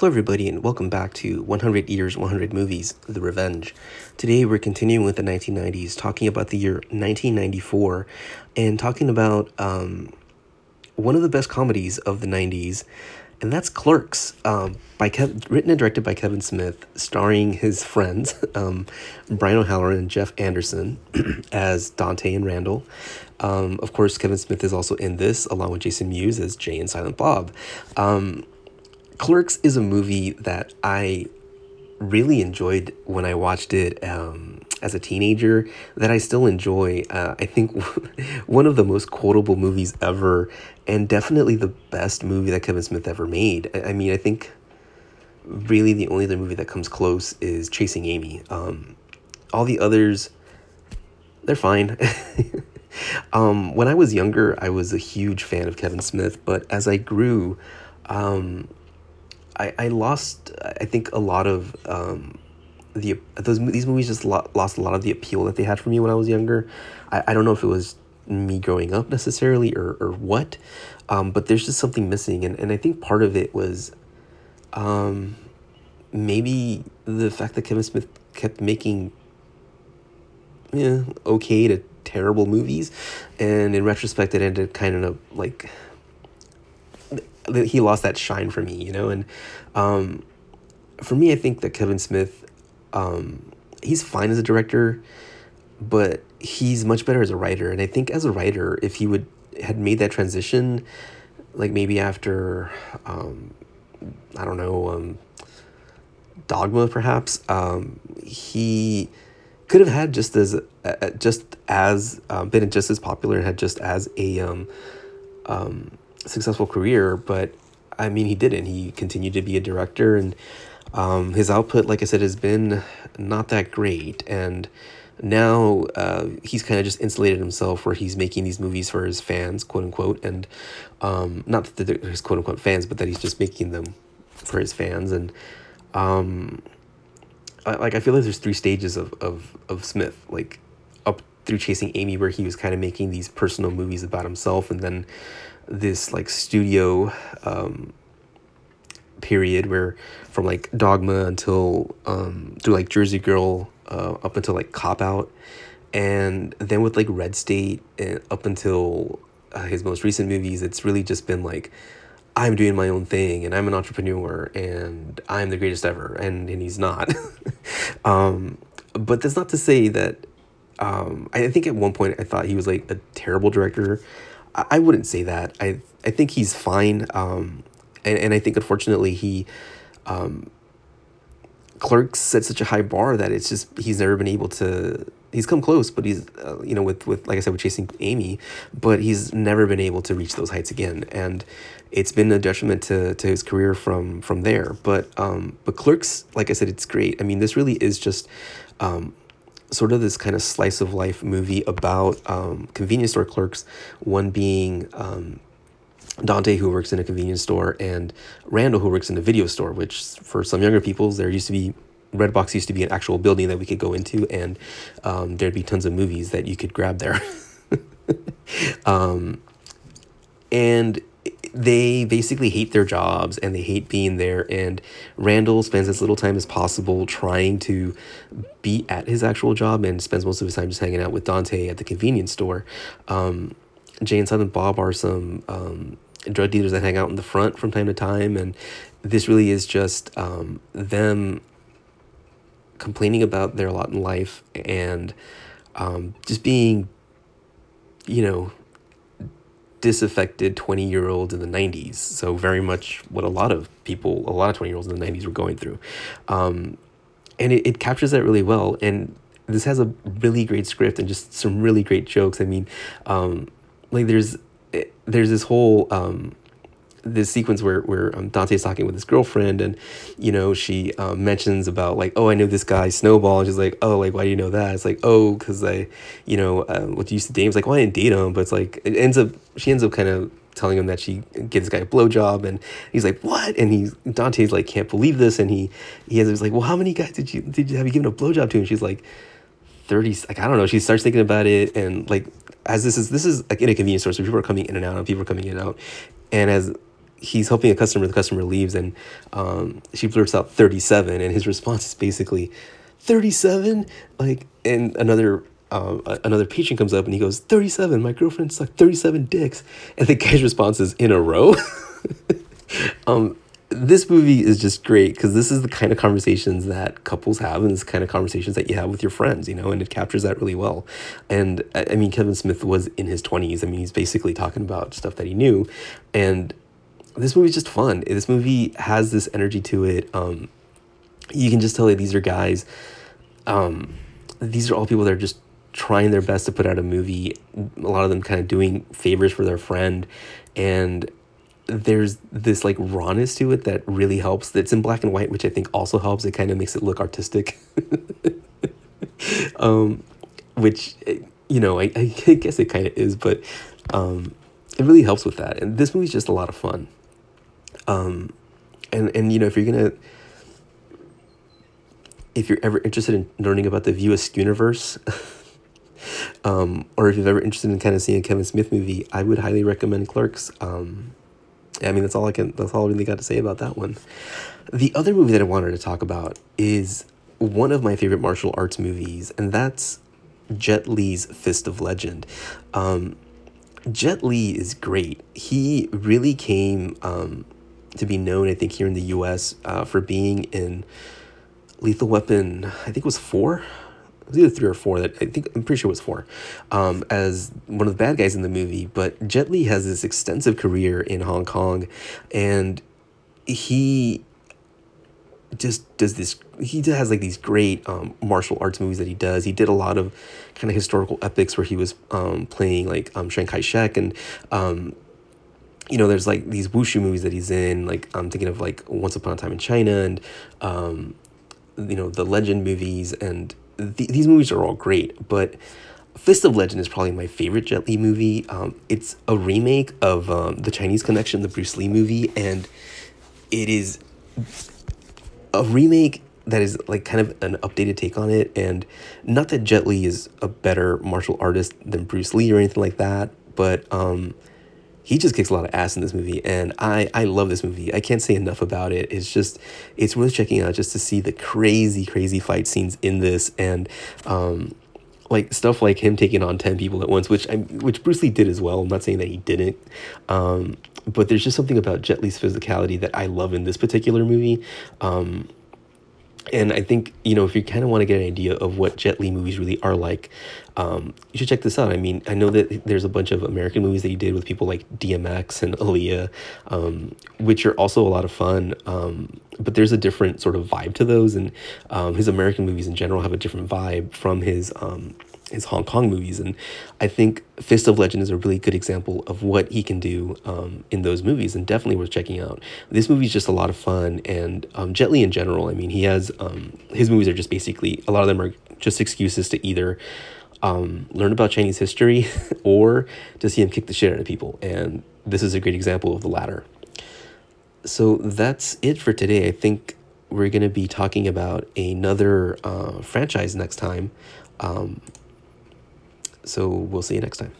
Hello, everybody, and welcome back to 100 Years, 100 Movies The Revenge. Today, we're continuing with the 1990s, talking about the year 1994, and talking about um, one of the best comedies of the 90s, and that's Clerks, um, by Kev- written and directed by Kevin Smith, starring his friends, um, Brian O'Halloran and Jeff Anderson, as Dante and Randall. Um, of course, Kevin Smith is also in this, along with Jason Mewes as Jay and Silent Bob. Clerks is a movie that I really enjoyed when I watched it um, as a teenager. That I still enjoy. Uh, I think one of the most quotable movies ever, and definitely the best movie that Kevin Smith ever made. I, I mean, I think really the only other movie that comes close is Chasing Amy. Um, all the others, they're fine. um, when I was younger, I was a huge fan of Kevin Smith, but as I grew, um, I, I lost I think a lot of um, the those these movies just lost a lot of the appeal that they had for me when I was younger. I, I don't know if it was me growing up necessarily or, or what, um, but there's just something missing, and, and I think part of it was um, maybe the fact that Kevin Smith kept making yeah okay to terrible movies, and in retrospect, it ended kind of like he lost that shine for me, you know. And um, for me, I think that Kevin Smith, um, he's fine as a director, but he's much better as a writer. And I think as a writer, if he would had made that transition, like maybe after, um, I don't know, um, Dogma, perhaps, um, he could have had just as uh, just as um, been just as popular and had just as a um, um, successful career, but I mean, he didn't. He continued to be a director, and um, his output, like I said, has been not that great. And now uh, he's kind of just insulated himself where he's making these movies for his fans, quote unquote, and um, not that they're his quote unquote fans, but that he's just making them for his fans. And um, I, like I feel like there's three stages of of of Smith, like up through Chasing Amy, where he was kind of making these personal movies about himself, and then this like studio um, period where from like Dogma until um, through like Jersey Girl uh, up until like Cop Out, and then with like Red State and up until uh, his most recent movies, it's really just been like I'm doing my own thing and I'm an entrepreneur and I'm the greatest ever, and and he's not. um, but that's not to say that. Um, I think at one point I thought he was like a terrible director. I I wouldn't say that. I I think he's fine. Um, and and I think unfortunately he, um, Clerks set such a high bar that it's just he's never been able to. He's come close, but he's uh, you know with with like I said with chasing Amy, but he's never been able to reach those heights again, and it's been a detriment to to his career from from there. But um, but Clerks, like I said, it's great. I mean, this really is just um, sort of this kind of slice of life movie about um, convenience store clerks, one being um, Dante, who works in a convenience store, and Randall, who works in a video store, which for some younger people, there used to be Redbox used to be an actual building that we could go into, and um, there'd be tons of movies that you could grab there. um, and they basically hate their jobs and they hate being there. And Randall spends as little time as possible trying to be at his actual job and spends most of his time just hanging out with Dante at the convenience store. Um, Jay and Silent Bob are some um, drug dealers that hang out in the front from time to time. And this really is just um, them complaining about their lot in life and um, just being, you know, disaffected 20 year olds in the 90s. So, very much what a lot of people, a lot of 20 year olds in the 90s were going through. Um, and it, it captures that really well. And this has a really great script and just some really great jokes. I mean, um, like there's there's this whole um, this sequence where where um, Dante's talking with his girlfriend, and you know she um, mentions about like, oh, I know this guy Snowball, and she's like, oh, like why do you know that? It's like, oh, because I, you know, uh, what you used to date him. It's like, well, I didn't date him, but it's like it ends up she ends up kind of telling him that she gives this guy a blowjob, and he's like, what? And he's Dante's like, can't believe this, and he he has he's like, well, how many guys did you did you have you given a blowjob to? And she's like. 30 like i don't know she starts thinking about it and like as this is this is like in a convenience store so people are coming in and out and people are coming in and out and as he's helping a customer. The customer leaves, and um, she blurts out thirty seven, and his response is basically thirty seven. Like, and another um, another patient comes up and he goes, 37, my girlfriend sucked 37 dicks. And the guy's response is, in a row? um, this movie is just great because this is the kind of conversations that couples have and this kind of conversations that you have with your friends, you know, and it captures that really well. And I mean, Kevin Smith was in his 20s. I mean, he's basically talking about stuff that he knew. And this movie's just fun. This movie has this energy to it. Um, you can just tell that these are guys, um, these are all people that are just trying their best to put out a movie. A lot of them kind of doing favors for their friend. And there's this like rawness to it that really helps. That's in black and white, which I think also helps. It kind of makes it look artistic. um, which you know, I, I guess it kind of is, but um, it really helps with that. And this movie's just a lot of fun. Um, and and you know, if you're gonna if you're ever interested in learning about the View Askew universe, um, or if you're ever interested in kind of seeing a Kevin Smith movie, I would highly recommend Clerks. Um, I mean, that's all I can. That's all I really got to say about that one. The other movie that I wanted to talk about is one of my favorite martial arts movies, and that's Jet Li's Fist of Legend. Um, Jet Li is great. He really came um, to be known, I think, here in the U.S. Uh, for being in Lethal Weapon. I think it was four It was either three or four that I think I'm pretty sure it was four, um, as one of the bad guys in the movie. But Jet Li has this extensive career in Hong Kong, and he just does this he has like these great um, martial arts movies that he does he did a lot of kind of historical epics where he was um, playing like um, Chiang Kai-shek and um, you know there's like these wushu movies that he's in like i'm thinking of like once upon a time in china and um, you know the legend movies and th- these movies are all great, but Fist of Legend is probably my favorite Jet Li movie. Um, it's a remake of um, the Chinese Connection, the Bruce Lee movie, and it is a remake that is like kind of an updated take on it. And not that Jet Li is a better martial artist than Bruce Lee or anything like that, but um, he just kicks a lot of ass in this movie and I, I love this movie. I can't say enough about it. It's just it's worth checking out just to see the crazy crazy fight scenes in this and um, like stuff like him taking on 10 people at once which I, which bruce lee did as well. I'm not saying that he didn't. Um, but there's just something about jet li's physicality that i love in this particular movie. Um, and I think you know if you kind of want to get an idea of what Jet Li movies really are like, um, you should check this out. I mean, I know that there's a bunch of American movies that he did with people like DMX and Aaliyah, um, which are also a lot of fun. Um, but there's a different sort of vibe to those, and um, his American movies in general have a different vibe from his um, his Hong Kong movies. And I think Fist of Legend is a really good example of what he can do um, in those movies and definitely worth checking out. This movie is just a lot of fun. And um, Jet Li in general, I mean, he has um, his movies are just basically, a lot of them are just excuses to either um, learn about Chinese history or to see him kick the shit out of people. And this is a great example of the latter. So that's it for today. I think we're going to be talking about another uh, franchise next time. Um, so we'll see you next time.